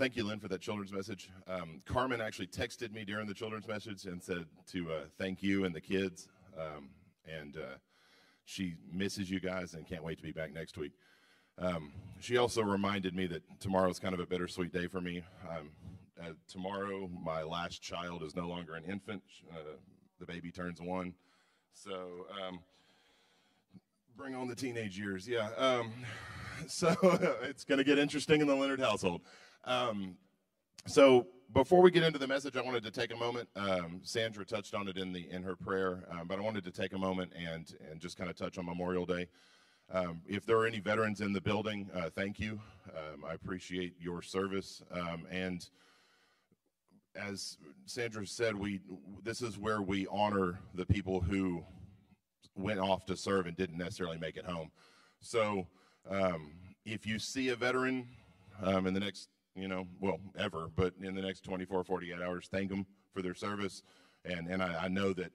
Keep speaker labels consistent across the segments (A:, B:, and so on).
A: thank you, Lynn, for that children's message. Um, Carmen actually texted me during the children's message and said to uh, thank you and the kids. Um, and uh, she misses you guys and can't wait to be back next week. Um, she also reminded me that tomorrow is kind of a bittersweet day for me. Um, uh, tomorrow, my last child is no longer an infant. Uh, the baby turns one. So, um, bring on the teenage years. Yeah. Um, so, it's going to get interesting in the Leonard household. Um, so, before we get into the message, I wanted to take a moment. Um, Sandra touched on it in the in her prayer, um, but I wanted to take a moment and and just kind of touch on Memorial Day. Um, if there are any veterans in the building, uh, thank you. Um, I appreciate your service. Um, and as Sandra said, we this is where we honor the people who went off to serve and didn't necessarily make it home. So um, if you see a veteran in the next, you know, well, ever, but in the next 24, 48 hours, thank them for their service. And, and I, I know that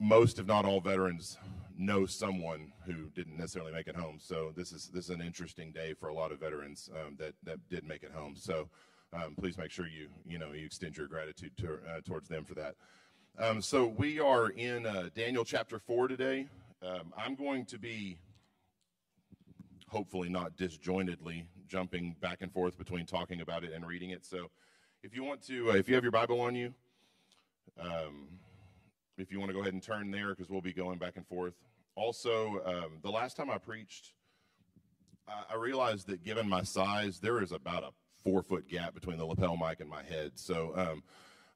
A: most, if not all, veterans know someone who didn't necessarily make it home. So this is this is an interesting day for a lot of veterans um, that that did make it home. So um, please make sure you you know you extend your gratitude to, uh, towards them for that. Um, so we are in uh, Daniel chapter four today. Um, I'm going to be hopefully not disjointedly jumping back and forth between talking about it and reading it. So if you want to, uh, if you have your Bible on you. Um, if you want to go ahead and turn there because we'll be going back and forth. Also, um, the last time I preached, I, I realized that given my size, there is about a four foot gap between the lapel mic and my head. So um,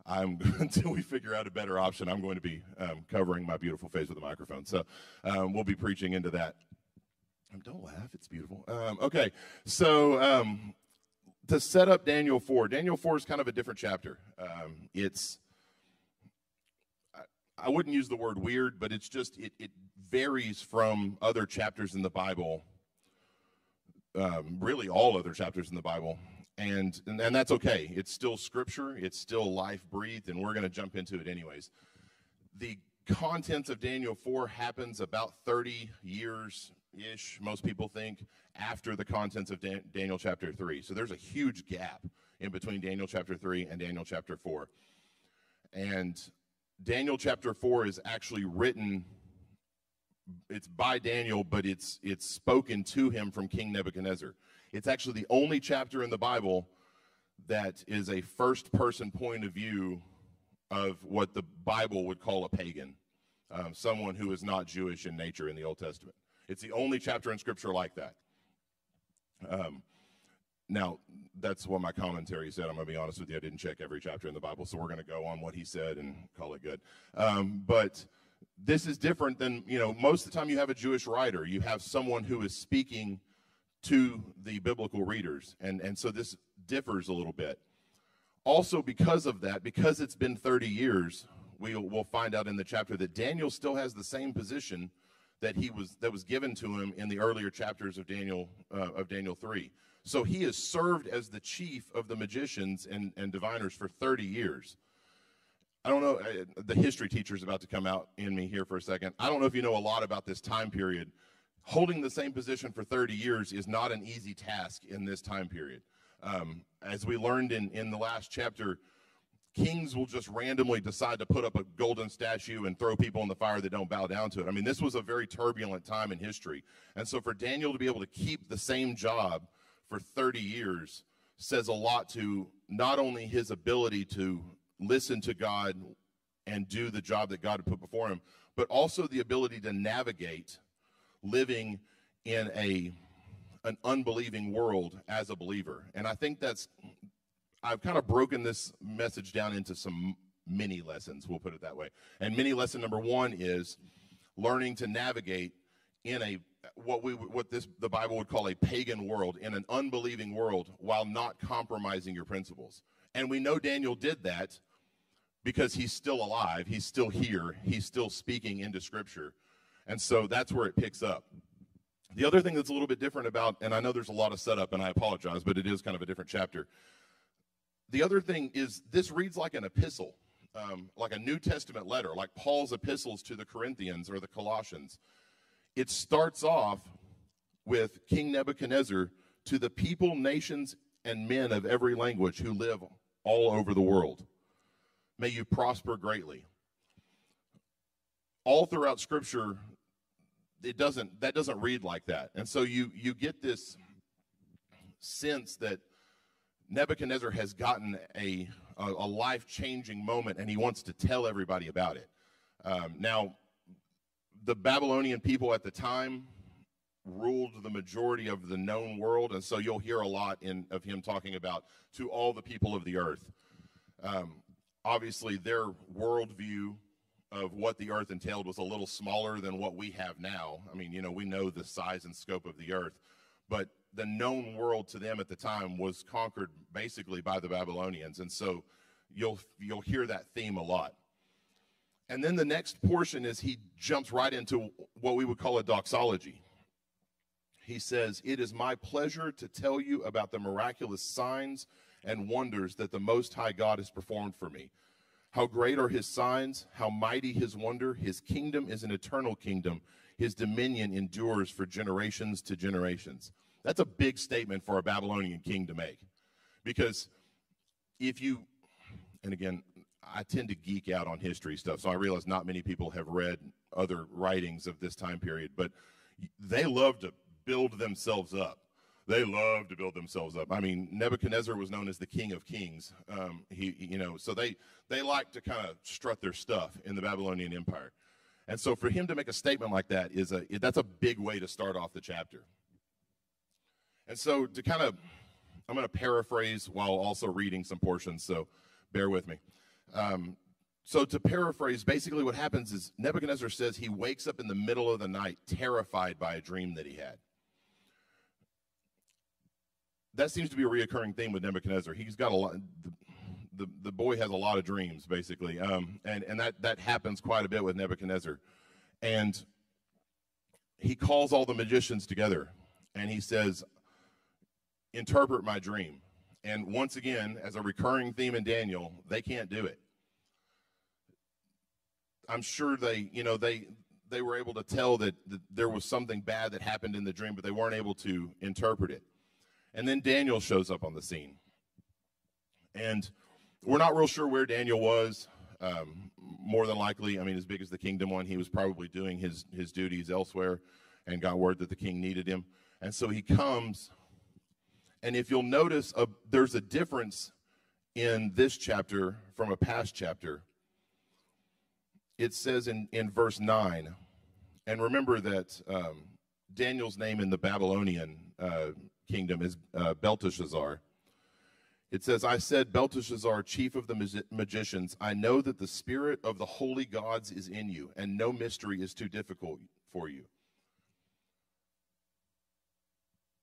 A: I'm until we figure out a better option, I'm going to be um, covering my beautiful face with a microphone. So um, we'll be preaching into that. Um, don't laugh; it's beautiful. Um, okay, so um, to set up Daniel four, Daniel four is kind of a different chapter. it's I wouldn't use the word weird, but it's just it, it varies from other chapters in the Bible, um, really all other chapters in the Bible, and, and and that's okay. It's still Scripture. It's still life breathed, and we're going to jump into it anyways. The contents of Daniel four happens about thirty years ish. Most people think after the contents of Dan- Daniel chapter three. So there's a huge gap in between Daniel chapter three and Daniel chapter four, and Daniel chapter 4 is actually written it's by Daniel, but it's it's spoken to him from King Nebuchadnezzar. It's actually the only chapter in the Bible that is a first person point of view of what the Bible would call a pagan, um, someone who is not Jewish in nature in the Old Testament. It's the only chapter in Scripture like that. Um, now, that's what my commentary said. I'm going to be honest with you. I didn't check every chapter in the Bible, so we're going to go on what he said and call it good. Um, but this is different than, you know, most of the time you have a Jewish writer, you have someone who is speaking to the biblical readers. And, and so this differs a little bit. Also, because of that, because it's been 30 years, we'll, we'll find out in the chapter that Daniel still has the same position that he was that was given to him in the earlier chapters of Daniel uh, of Daniel 3. So he has served as the chief of the magicians and, and diviners for 30 years. I don't know, the history teacher is about to come out in me here for a second. I don't know if you know a lot about this time period. Holding the same position for 30 years is not an easy task in this time period. Um, as we learned in, in the last chapter, kings will just randomly decide to put up a golden statue and throw people in the fire that don't bow down to it. I mean, this was a very turbulent time in history. And so for Daniel to be able to keep the same job for 30 years says a lot to not only his ability to listen to God and do the job that God had put before him, but also the ability to navigate living in a an unbelieving world as a believer. And I think that's I've kind of broken this message down into some mini lessons, we'll put it that way. And mini lesson number 1 is learning to navigate in a what we what this the Bible would call a pagan world in an unbelieving world while not compromising your principles. And we know Daniel did that because he's still alive, he's still here, he's still speaking into scripture. And so that's where it picks up. The other thing that's a little bit different about and I know there's a lot of setup and I apologize, but it is kind of a different chapter. The other thing is this reads like an epistle. Um, like a New Testament letter, like Paul's epistles to the Corinthians or the Colossians it starts off with King Nebuchadnezzar to the people, nations, and men of every language who live all over the world. May you prosper greatly. All throughout Scripture, it doesn't that doesn't read like that, and so you you get this sense that Nebuchadnezzar has gotten a a, a life changing moment, and he wants to tell everybody about it. Um, now, the Babylonian people at the time ruled the majority of the known world, and so you'll hear a lot in, of him talking about to all the people of the earth. Um, obviously, their worldview of what the earth entailed was a little smaller than what we have now. I mean, you know, we know the size and scope of the earth, but the known world to them at the time was conquered basically by the Babylonians, and so you'll you'll hear that theme a lot. And then the next portion is he jumps right into what we would call a doxology he says, It is my pleasure to tell you about the miraculous signs and wonders that the Most High God has performed for me. How great are his signs, how mighty his wonder. His kingdom is an eternal kingdom, his dominion endures for generations to generations. That's a big statement for a Babylonian king to make. Because if you, and again, I tend to geek out on history stuff, so I realize not many people have read other writings of this time period, but they love to build themselves up. They love to build themselves up. I mean, Nebuchadnezzar was known as the king of kings. Um, he, you know, so they they like to kind of strut their stuff in the Babylonian Empire. And so for him to make a statement like that is a that's a big way to start off the chapter. And so to kind of I'm going to paraphrase while also reading some portions, so bear with me. Um, so to paraphrase, basically what happens is Nebuchadnezzar says he wakes up in the middle of the night terrified by a dream that he had that seems to be a reoccurring theme with Nebuchadnezzar. He's got a lot. The, the, the boy has a lot of dreams, basically, um, and and that that happens quite a bit with Nebuchadnezzar, and he calls all the magicians together, and he says, "Interpret my dream." And once again, as a recurring theme in Daniel, they can't do it. I'm sure they, you know, they they were able to tell that, that there was something bad that happened in the dream, but they weren't able to interpret it. And then Daniel shows up on the scene. And we're not real sure where Daniel was. Um, more than likely, I mean, as big as the kingdom one, he was probably doing his, his duties elsewhere and got word that the king needed him. And so he comes. And if you'll notice, uh, there's a difference in this chapter from a past chapter. It says in, in verse 9, and remember that um, Daniel's name in the Babylonian uh, kingdom is uh, Belteshazzar. It says, I said, Belteshazzar, chief of the magicians, I know that the spirit of the holy gods is in you, and no mystery is too difficult for you.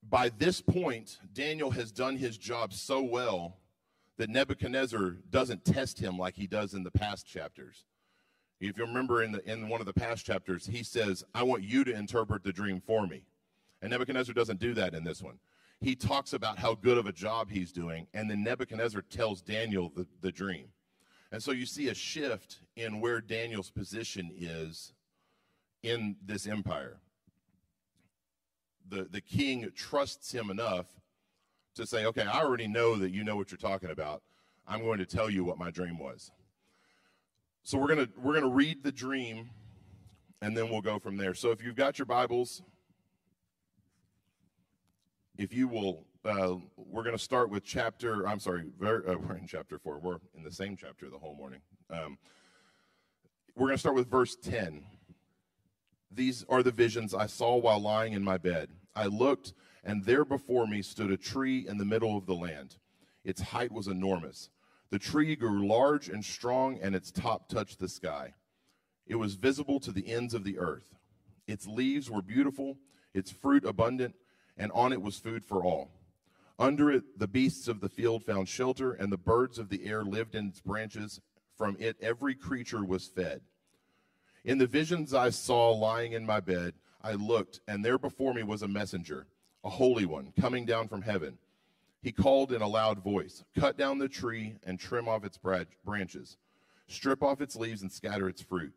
A: By this point, Daniel has done his job so well that Nebuchadnezzar doesn't test him like he does in the past chapters. If you remember in, the, in one of the past chapters, he says, I want you to interpret the dream for me. And Nebuchadnezzar doesn't do that in this one he talks about how good of a job he's doing, and then Nebuchadnezzar tells Daniel the, the dream. And so you see a shift in where Daniel's position is in this empire. The, the king trusts him enough to say, okay, I already know that you know what you're talking about. I'm going to tell you what my dream was. So we're going to we're going to read the dream and then we'll go from there. So if you've got your Bibles, if you will, uh, we're going to start with chapter, I'm sorry, very, uh, we're in chapter four. We're in the same chapter the whole morning. Um, we're going to start with verse 10. These are the visions I saw while lying in my bed. I looked, and there before me stood a tree in the middle of the land. Its height was enormous. The tree grew large and strong, and its top touched the sky. It was visible to the ends of the earth. Its leaves were beautiful, its fruit abundant and on it was food for all. Under it, the beasts of the field found shelter, and the birds of the air lived in its branches. From it, every creature was fed. In the visions I saw lying in my bed, I looked, and there before me was a messenger, a holy one, coming down from heaven. He called in a loud voice Cut down the tree and trim off its branches, strip off its leaves and scatter its fruit.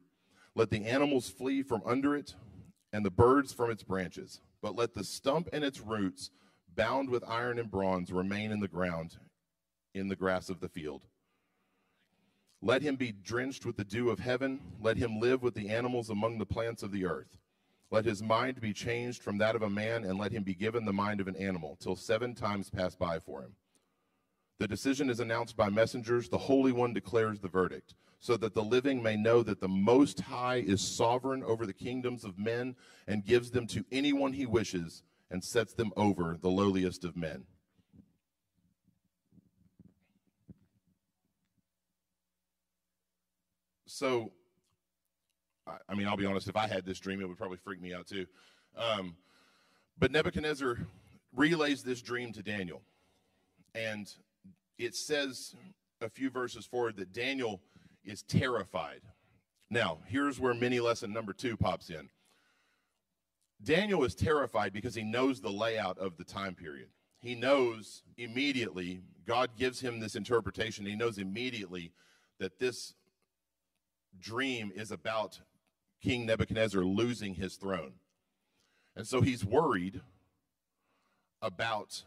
A: Let the animals flee from under it, and the birds from its branches but let the stump and its roots bound with iron and bronze, remain in the ground, in the grass of the field. Let him be drenched with the dew of heaven. Let him live with the animals among the plants of the earth. Let his mind be changed from that of a man, and let him be given the mind of an animal, till seven times pass by for him. The decision is announced by messengers. The Holy One declares the verdict, so that the living may know that the Most High is sovereign over the kingdoms of men and gives them to anyone he wishes and sets them over the lowliest of men. So, I mean, I'll be honest, if I had this dream, it would probably freak me out too. Um, but Nebuchadnezzar relays this dream to Daniel. And it says a few verses forward that Daniel is terrified. Now, here's where mini lesson number two pops in. Daniel is terrified because he knows the layout of the time period. He knows immediately, God gives him this interpretation. He knows immediately that this dream is about King Nebuchadnezzar losing his throne. And so he's worried about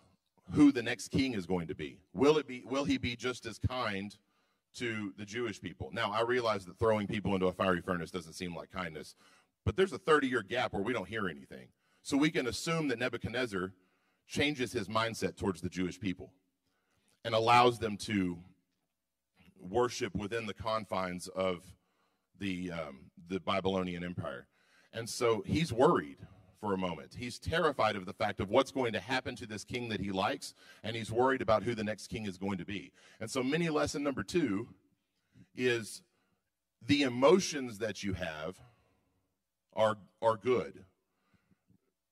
A: who the next king is going to be. Will it be will he be just as kind to the Jewish people? Now, I realize that throwing people into a fiery furnace doesn't seem like kindness, but there's a 30-year gap where we don't hear anything. So we can assume that Nebuchadnezzar changes his mindset towards the Jewish people and allows them to worship within the confines of the um, the Babylonian Empire. And so he's worried for a moment. He's terrified of the fact of what's going to happen to this king that he likes, and he's worried about who the next king is going to be. And so, mini lesson number two is the emotions that you have are are good.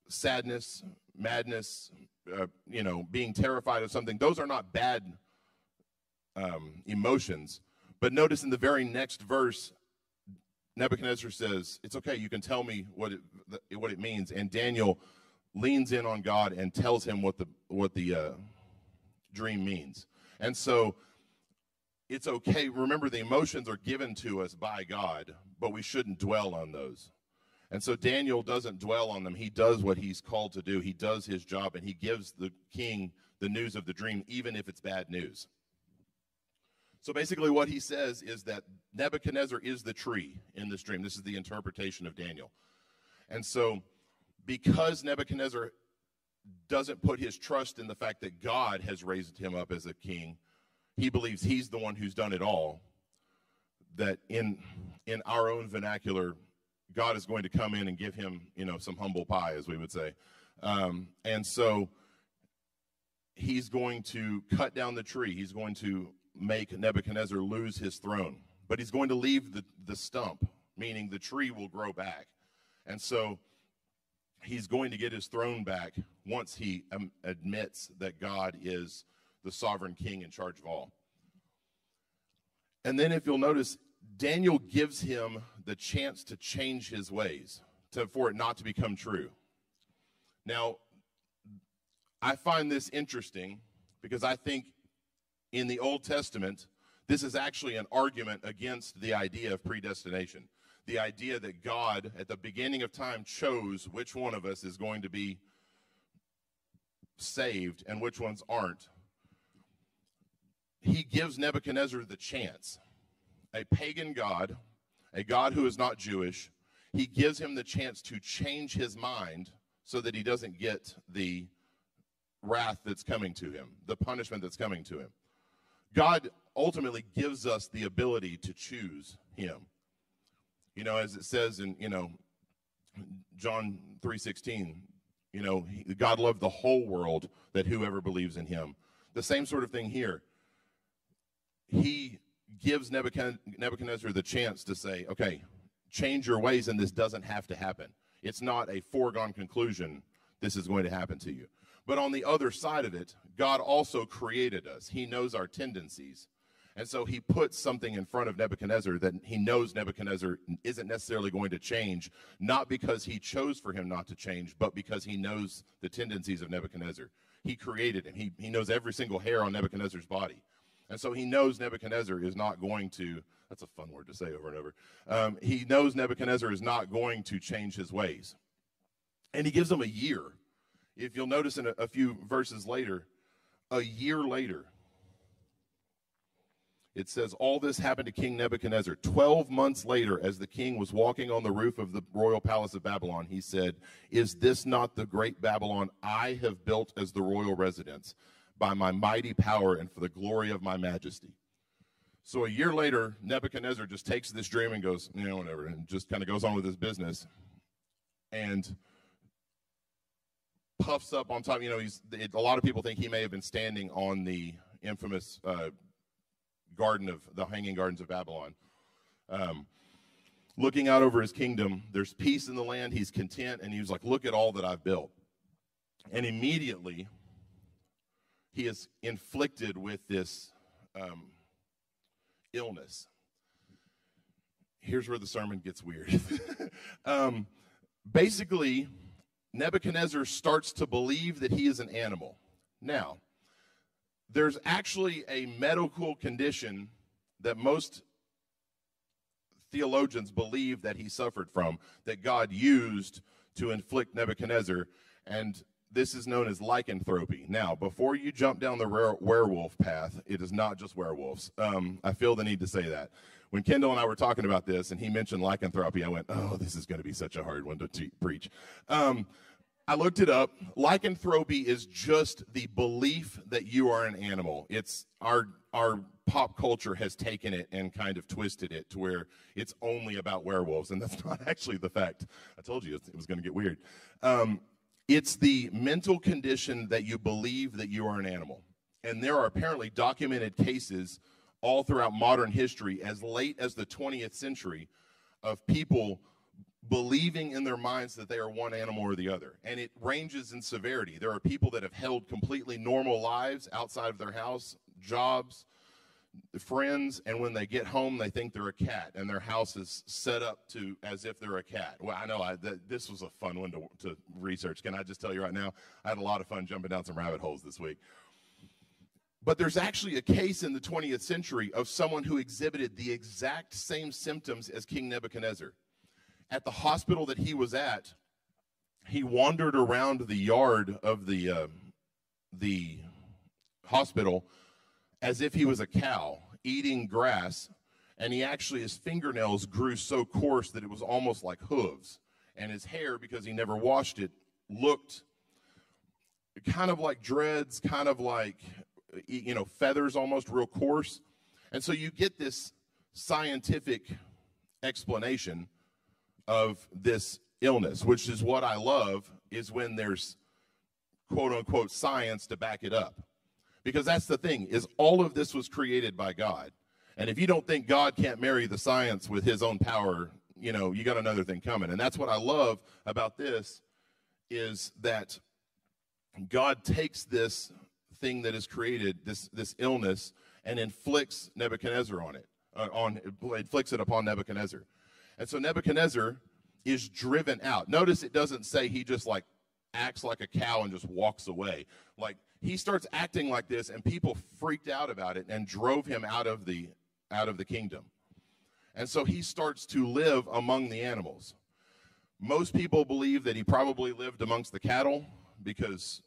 A: Sadness, madness, uh, you know, being terrified of something. Those are not bad um, emotions. But notice in the very next verse, Nebuchadnezzar says, It's okay, you can tell me what it, what it means. And Daniel leans in on God and tells him what the, what the uh, dream means. And so it's okay. Remember, the emotions are given to us by God, but we shouldn't dwell on those. And so Daniel doesn't dwell on them. He does what he's called to do. He does his job and he gives the king the news of the dream, even if it's bad news. So basically, what he says is that Nebuchadnezzar is the tree in this dream. This is the interpretation of Daniel. And so, because Nebuchadnezzar doesn't put his trust in the fact that God has raised him up as a king, he believes he's the one who's done it all. That in in our own vernacular, God is going to come in and give him, you know, some humble pie, as we would say. Um, and so he's going to cut down the tree. He's going to make Nebuchadnezzar lose his throne, but he's going to leave the, the stump, meaning the tree will grow back. And so he's going to get his throne back once he um, admits that God is the sovereign king in charge of all. And then, if you'll notice, Daniel gives him the chance to change his ways, to, for it not to become true. Now, I find this interesting because I think in the Old Testament, this is actually an argument against the idea of predestination. The idea that God, at the beginning of time, chose which one of us is going to be saved and which ones aren't. He gives Nebuchadnezzar the chance. A pagan God, a God who is not Jewish, he gives him the chance to change his mind so that he doesn't get the wrath that's coming to him, the punishment that's coming to him. God ultimately gives us the ability to choose him. You know, as it says in, you know, John 3:16, you know, God loved the whole world that whoever believes in him. The same sort of thing here. He gives Nebuchadnezzar the chance to say, okay, change your ways and this doesn't have to happen. It's not a foregone conclusion this is going to happen to you. But on the other side of it, God also created us. He knows our tendencies. And so he puts something in front of Nebuchadnezzar that he knows Nebuchadnezzar isn't necessarily going to change, not because he chose for him not to change, but because he knows the tendencies of Nebuchadnezzar. He created him, he, he knows every single hair on Nebuchadnezzar's body. And so he knows Nebuchadnezzar is not going to, that's a fun word to say over and over. Um, he knows Nebuchadnezzar is not going to change his ways. And he gives him a year if you'll notice in a, a few verses later, a year later, it says, All this happened to King Nebuchadnezzar. Twelve months later, as the king was walking on the roof of the royal palace of Babylon, he said, Is this not the great Babylon I have built as the royal residence by my mighty power and for the glory of my majesty? So a year later, Nebuchadnezzar just takes this dream and goes, you know, whatever, and just kind of goes on with his business. And puffs up on top. You know, he's it, a lot of people think he may have been standing on the infamous uh, garden of the Hanging Gardens of Babylon. Um, looking out over his kingdom, there's peace in the land. He's content, and he was like, "Look at all that I've built." And immediately, he is inflicted with this um, illness. Here's where the sermon gets weird. um, basically, Nebuchadnezzar starts to believe that he is an animal. Now, there's actually a medical condition that most theologians believe that he suffered from, that God used to inflict Nebuchadnezzar, and this is known as lycanthropy. Now, before you jump down the werewolf path, it is not just werewolves. Um, I feel the need to say that. When Kendall and I were talking about this, and he mentioned lycanthropy, I went, "Oh, this is going to be such a hard one to te- preach." Um, I looked it up. Lycanthropy is just the belief that you are an animal. It's our our pop culture has taken it and kind of twisted it to where it's only about werewolves, and that's not actually the fact. I told you it was going to get weird. Um, it's the mental condition that you believe that you are an animal, and there are apparently documented cases all throughout modern history, as late as the 20th century, of people believing in their minds that they are one animal or the other. And it ranges in severity. There are people that have held completely normal lives outside of their house, jobs, friends, and when they get home, they think they're a cat, and their house is set up to as if they're a cat. Well, I know I, that, this was a fun one to, to research. Can I just tell you right now? I had a lot of fun jumping down some rabbit holes this week. But there's actually a case in the 20th century of someone who exhibited the exact same symptoms as King Nebuchadnezzar. At the hospital that he was at, he wandered around the yard of the uh, the hospital as if he was a cow eating grass, and he actually his fingernails grew so coarse that it was almost like hooves, and his hair, because he never washed it, looked kind of like dreads, kind of like you know feathers, almost real coarse, and so you get this scientific explanation of this illness, which is what I love, is when there's quote unquote science to back it up. Because that's the thing, is all of this was created by God. And if you don't think God can't marry the science with his own power, you know, you got another thing coming. And that's what I love about this is that God takes this thing that is created, this this illness, and inflicts Nebuchadnezzar on it, uh, on inflicts it upon Nebuchadnezzar. And so Nebuchadnezzar is driven out. Notice it doesn't say he just like acts like a cow and just walks away. Like he starts acting like this and people freaked out about it and drove him out of the out of the kingdom. And so he starts to live among the animals. Most people believe that he probably lived amongst the cattle because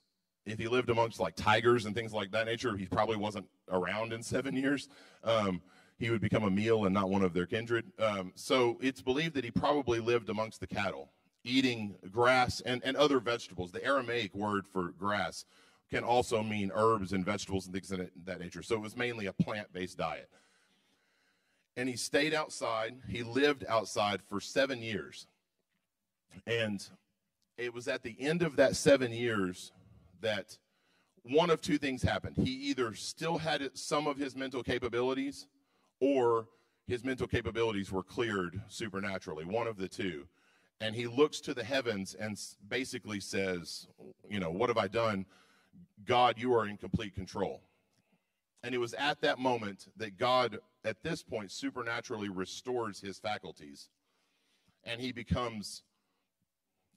A: if he lived amongst like tigers and things like that nature, he probably wasn't around in seven years. Um, he would become a meal and not one of their kindred. Um, so it's believed that he probably lived amongst the cattle, eating grass and, and other vegetables. The Aramaic word for grass can also mean herbs and vegetables and things of that nature. So it was mainly a plant based diet. And he stayed outside, he lived outside for seven years. And it was at the end of that seven years that one of two things happened. He either still had some of his mental capabilities or his mental capabilities were cleared supernaturally, one of the two. And he looks to the heavens and basically says, You know, what have I done? God, you are in complete control. And it was at that moment that God, at this point, supernaturally restores his faculties. And he becomes,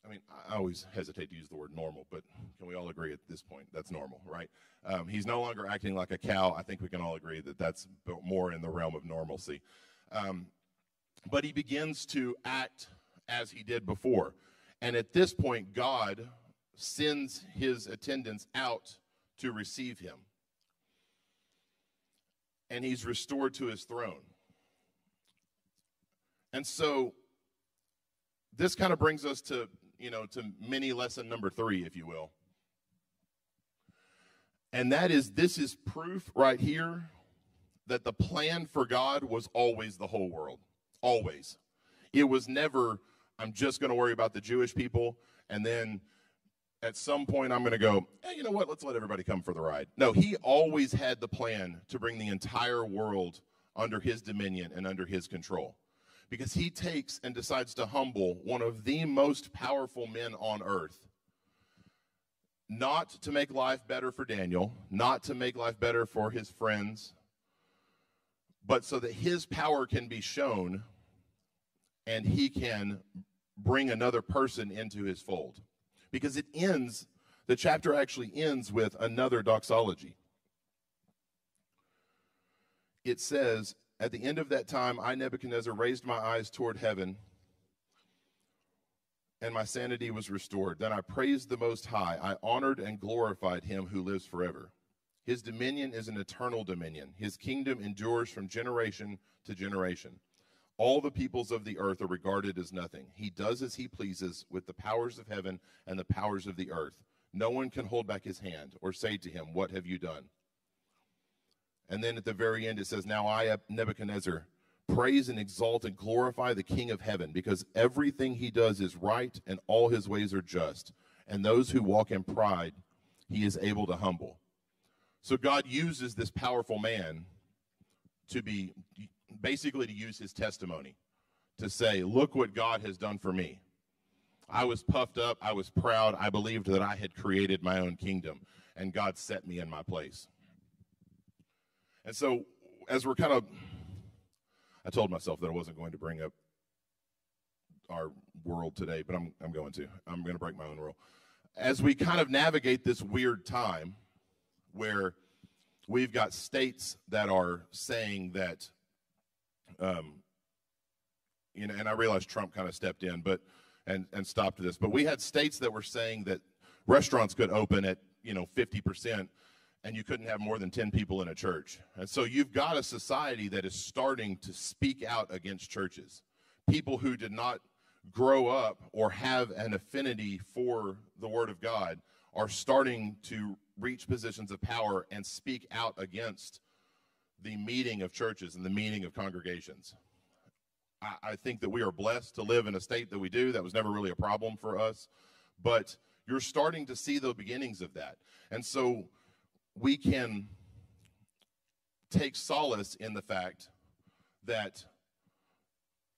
A: I mean, I always hesitate to use the word normal, but can we all agree at this point that's normal, right? Um, he's no longer acting like a cow. I think we can all agree that that's more in the realm of normalcy. Um, but he begins to act as he did before. And at this point, God sends his attendants out to receive him. And he's restored to his throne. And so this kind of brings us to, you know, to mini lesson number three, if you will. And that is this is proof right here that the plan for God was always the whole world. Always. It was never, I'm just going to worry about the Jewish people, and then at some point I'm going to go, hey, you know what? Let's let everybody come for the ride. No, he always had the plan to bring the entire world under his dominion and under his control. Because he takes and decides to humble one of the most powerful men on earth. Not to make life better for Daniel, not to make life better for his friends, but so that his power can be shown and he can bring another person into his fold. Because it ends, the chapter actually ends with another doxology. It says, At the end of that time, I, Nebuchadnezzar, raised my eyes toward heaven, and my sanity was restored. Then I praised the Most High. I honored and glorified him who lives forever. His dominion is an eternal dominion. His kingdom endures from generation to generation. All the peoples of the earth are regarded as nothing. He does as he pleases with the powers of heaven and the powers of the earth. No one can hold back his hand or say to him, What have you done? And then at the very end, it says, Now I, Nebuchadnezzar, praise and exalt and glorify the King of heaven, because everything he does is right and all his ways are just. And those who walk in pride, he is able to humble. So God uses this powerful man to be basically to use his testimony to say, Look what God has done for me. I was puffed up. I was proud. I believed that I had created my own kingdom, and God set me in my place. And so, as we're kind of, I told myself that I wasn't going to bring up our world today, but I'm, I'm going to. I'm going to break my own rule. As we kind of navigate this weird time, where we've got states that are saying that, um, you know, and I realize Trump kind of stepped in, but and and stopped this, but we had states that were saying that restaurants could open at you know 50 percent and you couldn't have more than 10 people in a church. And so you've got a society that is starting to speak out against churches. People who did not grow up or have an affinity for the Word of God are starting to reach positions of power and speak out against the meeting of churches and the meeting of congregations. I, I, think that we are blessed to live in a state that we do. That was never really a problem for us. But you're starting to see the beginnings of that. And so we can take solace in the fact that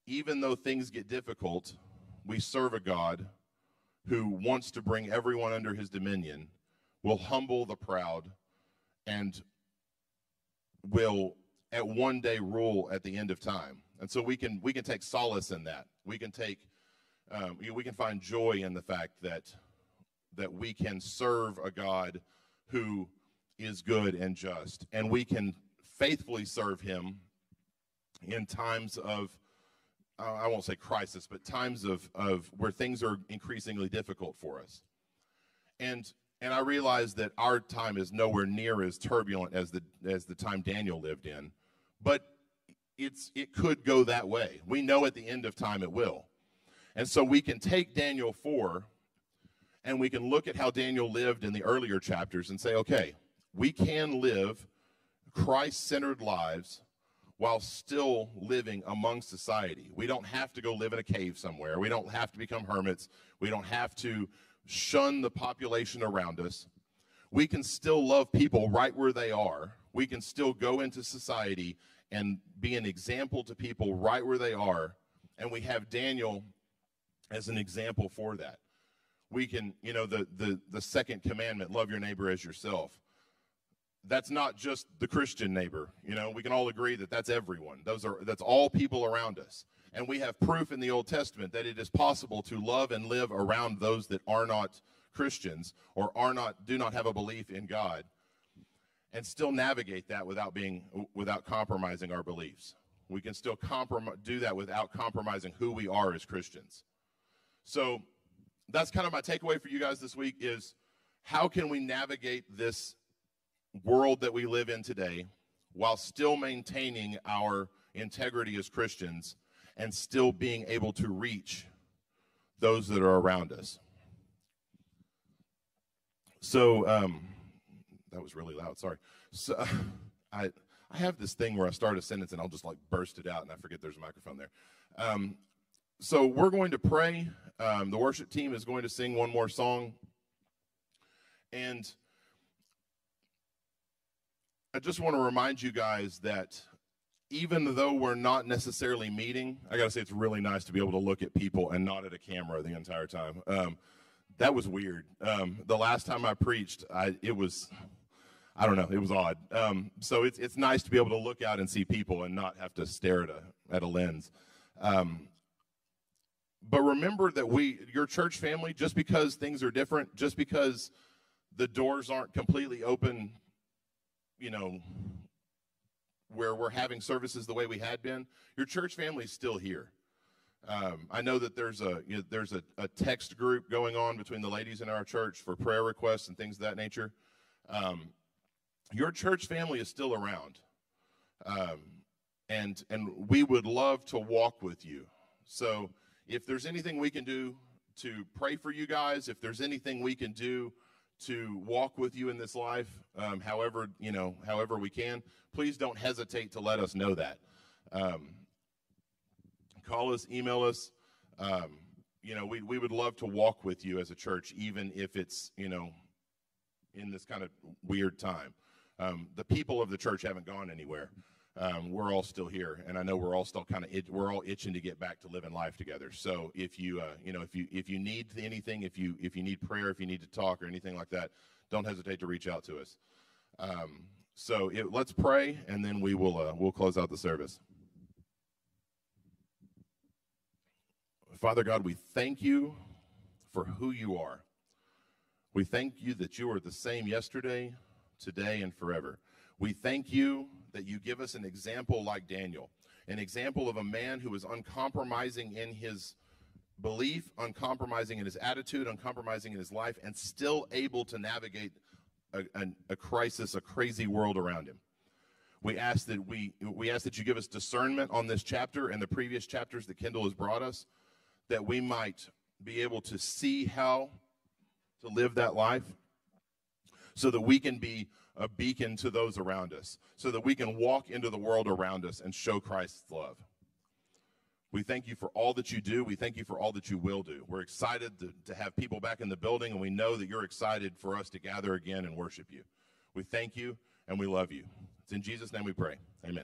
A: even though things get difficult, we serve a God who wants to bring everyone under his dominion will humble the proud and will at one day rule at the end of time. And so we can we can take solace in that. We can take um, we can find joy in the fact that that we can serve a God who is good and just, and we can faithfully serve Him in times of I won't say crisis, but times of of where things are increasingly difficult for us. And and I realize that our time is nowhere near as turbulent as the as the time Daniel lived in, but it's it could go that way. We know at the end of time it will. And so we can take Daniel 4 and we can look at how Daniel lived in the earlier chapters and say, okay, we can live Christ-centered lives while still living among society. We don't have to go live in a cave somewhere. We don't have to become hermits. We don't have to shun the population around us. We can still love people right where they are. We can still go into society and be an example to people right where they are. And we have Daniel as an example for that. We can, you know, the, the, the second commandment, love your neighbor as yourself. That's not just the Christian neighbor. You know, we can all agree that that's everyone. Those are, that's all people around us. And we have proof in the Old Testament that it is possible to love and live around those that are not Christians or are not do not have a belief in God and still navigate that without being without compromising our beliefs. We can still comprom- do that without compromising who we are as Christians. So that's kind of my takeaway for you guys this week is how can we navigate this world that we live in today while still maintaining our integrity as Christians and still being able to reach those that are around us. So um, that was really loud. Sorry. So I I have this thing where I start a sentence and I'll just like burst it out and I forget there's a microphone there. Um, so we're going to pray. Um, the worship team is going to sing one more song, and I just want to remind you guys that even though we're not necessarily meeting, I got to say it's really nice to be able to look at people and not at a camera the entire time. Um, that was weird. Um, the last time I preached, I it was, I don't know, it was odd. Um, so it's it's nice to be able to look out and see people and not have to stare at a at a lens. Um, but remember that we, your church family, just because things are different, just because the doors aren't completely open you know, where we're having services the way we had been, your church family is still here. Um, I know that there's a you know, there's a, a, text group going on between the ladies in our church for prayer requests and things of that nature. Um, your church family is still around, um, and and we would love to walk with you. So if there's anything we can do to pray for you guys, if there's anything we can do to walk with you in this life, um, however you know, however we can. Please don't hesitate to let us know that. Um, call us, email us. Um, you know, we we would love to walk with you as a church, even if it's you know, in this kind of weird time. Um, the people of the church haven't gone anywhere um, we're all still here, and I know we're all still kind of it, we're all itching to get back to living life together. So if you uh, you know if you if you need anything, if you if you need prayer, if you need to talk or anything like that, don't hesitate to reach out to us. Um, so it, let's pray, and then we will uh, we'll close out the service. Father God, we thank you for who you are. We thank you that you are the same yesterday, today, and forever. We thank you that you give us an example like Daniel, an example of a man who is uncompromising in his belief, uncompromising in his attitude, uncompromising in his life, and still able to navigate a, a, a crisis, a crazy world around him. We ask that we we ask that you give us discernment on this chapter and the previous chapters that Kendall has brought us, that we might be able to see how to live that life, so that we can be a beacon to those around us so that we can walk into the world around us and show Christ's love. We thank you for all that you do. We thank you for all that you will do. We're excited to, to have people back in the building, and we know that you're excited for us to gather again and worship you. We thank you and we love you. It's in Jesus' name we pray. Amen.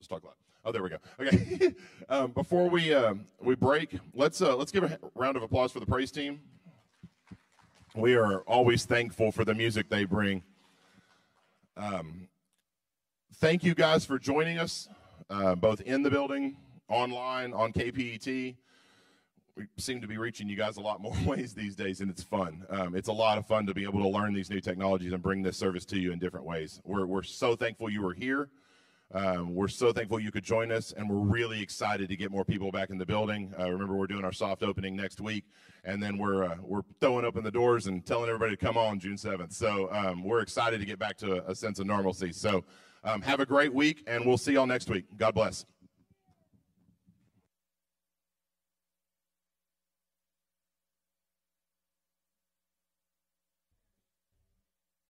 A: Let's talk loud. Oh, there we go. Okay. um, before we um, we break, let's uh, let's give a round of applause for the praise team. We are always thankful for the music they bring. Um, thank you guys for joining us, uh, both in the building, online, on KPET. We seem to be reaching you guys a lot more ways these days, and it's fun. Um, it's a lot of fun to be able to learn these new technologies and bring this service to you in different ways. We're, we're so thankful you were here. Um, we're so thankful you could join us, and we're really excited to get more people back in the building. Uh, remember, we're doing our soft opening next week, and then we're uh, we're throwing open the doors and telling everybody to come on June seventh. So um, we're excited to get back to a, a sense of normalcy. So um, have a great week, and we'll see y'all next week. God bless.